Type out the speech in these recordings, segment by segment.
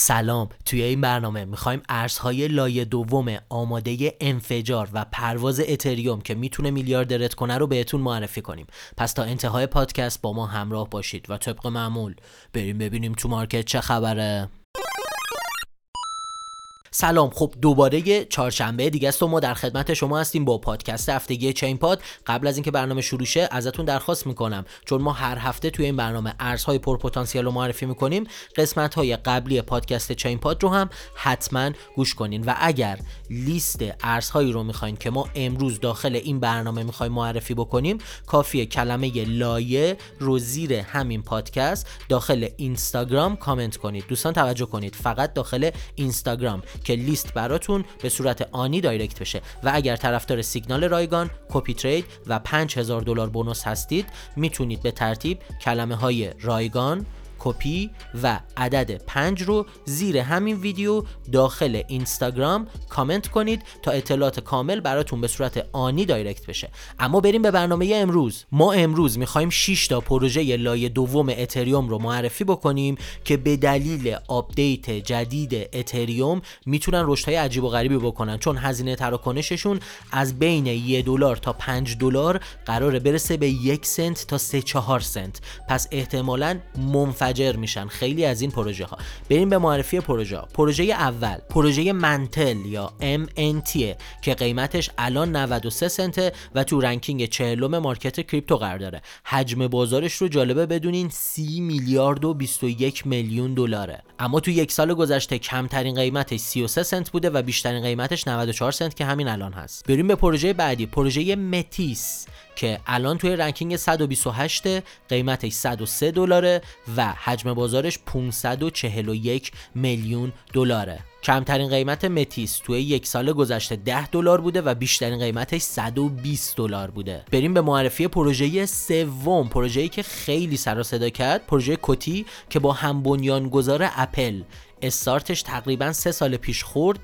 سلام. توی این برنامه می‌خوایم ارزهای لایه دوم آماده انفجار و پرواز اتریوم که می‌تونه میلیاردرت کنه رو بهتون معرفی کنیم. پس تا انتهای پادکست با ما همراه باشید و طبق معمول. بریم ببینیم تو مارکت چه خبره. سلام. خب دوباره چهارشنبه دیگه است و ما در خدمت شما هستیم با پادکست هفتگی چین پاد. قبل از اینکه برنامه شروع شه ازتون درخواست می‌کنم. چون ما هر هفته توی این برنامه ارزهای پرپتانسیل رو معرفی می‌کنیم قسمت های قبلی پادکست چین پاد رو هم حتما گوش کنین. و اگر لیست ارزهایی رو می‌خواین که ما امروز داخل این برنامه می‌خوایم معرفی بکنیم کافیه کلمه لایه رو زیر همین پادکست داخل اینستاگرام کامنت کنید. دوستان توجه کنید. فقط داخل اینستاگرام. که لیست براتون به صورت آنی direct بشه و اگر طرفدار سیگنال رایگان copy trade و 5000 دلار bonus هستید می‌تونید به ترتیب کلمه های رایگان، کپی و عدد 5 رو زیر همین ویدیو داخل اینستاگرام کامنت کنید تا اطلاعات کامل براتون به صورت آنی direct بشه. اما بریم به برنامه امروز. ما امروز می‌خوایم 6 تا پروژه لایه دوم اتریوم رو معرفی بکنیم که به دلیل آپدیت جدید اتریوم می‌تونن رشدهای عجیب و غریبی بکنن. چون هزینه تراکنششون از بین 1 دلار تا 5 دلار قراره برسه به یک سنت تا 3 4 سنت. پس احتمالا منفجر منفجر میشن. خیلی از این پروژه ها بریم به معرفی پروژه ها پروژه اول پروژه منتل یا MNT که قیمتش الان 93 سنته و تو ranking چهلم market کریپتو قرار داره. حجم بازارش رو جالبه بدونین 30 میلیارد و 21 میلیون دلاره. اما تو یک سال گذشته کمترین قیمتش 33 سنت بوده و بیشترین قیمتش 94 سنت که همین الان هست. بریم به پروژه بعدی پروژه متیس. که الان توی ranking 128 قیمتش 103 دلاره و حجم بازارش 541 میلیون دلاره. کمترین قیمت متیس توی یک سال گذشته 10 دلار بوده و بیشترین قیمتش 120 دلار بوده. بریم به معرفی پروژه سوم پروژه‌ای که خیلی سر صدا کرد پروژه کتی که با هم بنیانگذار اپل. استارتش تقریبا سه سال پیش خورد.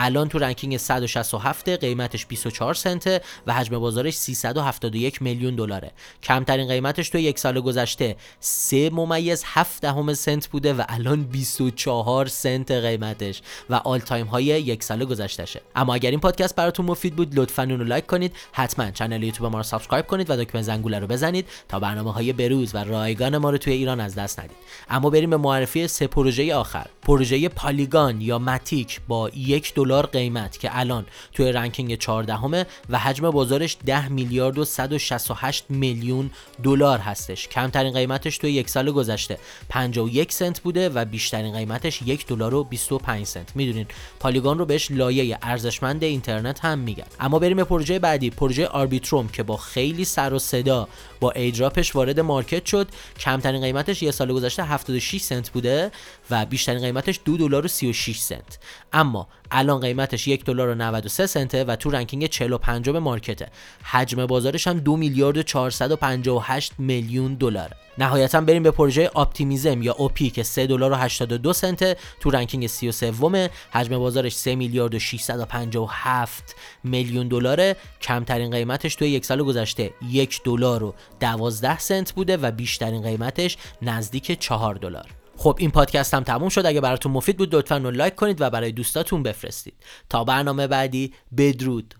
الان تو ranking 167 قیمتش 24 سنته و حجم بازارش 371 میلیون دلاره. کمترین قیمتش تو یک سال گذشته 3 ممیز 7 دهم سنت بوده و الان 24 سنت قیمتش و all time high یک سال گذشتهشه. اما اگر این پادکست براتون مفید بود لطفا اون رو لایک کنید. حتما کانال یوتیوب ما رو subscribe کنید و دکمه زنگوله رو بزنید تا برنامه های بروز و رایگان ما رو توی ایران از دست ندید. اما بریم به معرفی سه پروژه آخر. پروژه پالیگان یا ماتیک با یک دلار قیمت که الان توی ranking 14 و حجم بازارش 10 میلیارد و 168 میلیون دلار هستش. کمترین قیمتش توی یک سال گذشته 51 سنت بوده و بیشترین قیمتش یک دلار و 25 سنت. می‌دونین پالیگان رو بهش لایه ارزشمند اینترنت هم میگن. اما بریم به پروژه بعدی پروژه آربیتروم که با خیلی سر و صدا با airdrop ش وارد market شد. کمترین قیمتش یه سال گذشته 76 سنت بوده و بیشترین قیمتش 2 دلار و 36 سنت. اما الان قیمتش یک دلار و 93 سنته و تو ranking 45 market ه. حجم بازارش هم 2 میلیارد و 458 میلیون دلار نهایتا بریم به پروژه اپتیمیزم یا اوپی که 3 دلار و 82 سنته. تو ranking 33 حجم بازارش 3 میلیارد و 657 میلیون دلاره. کمترین قیمتش توی یک سال گذشته یک دلار و 12 سنت بوده و بیشترین قیمتش نزدیک 4 دلار. خب این پادکست هم تموم شد. اگه براتون مفید بود لطفا رو لایک کنید و برای دوستاتون بفرستید. تا برنامه بعدی بدرود.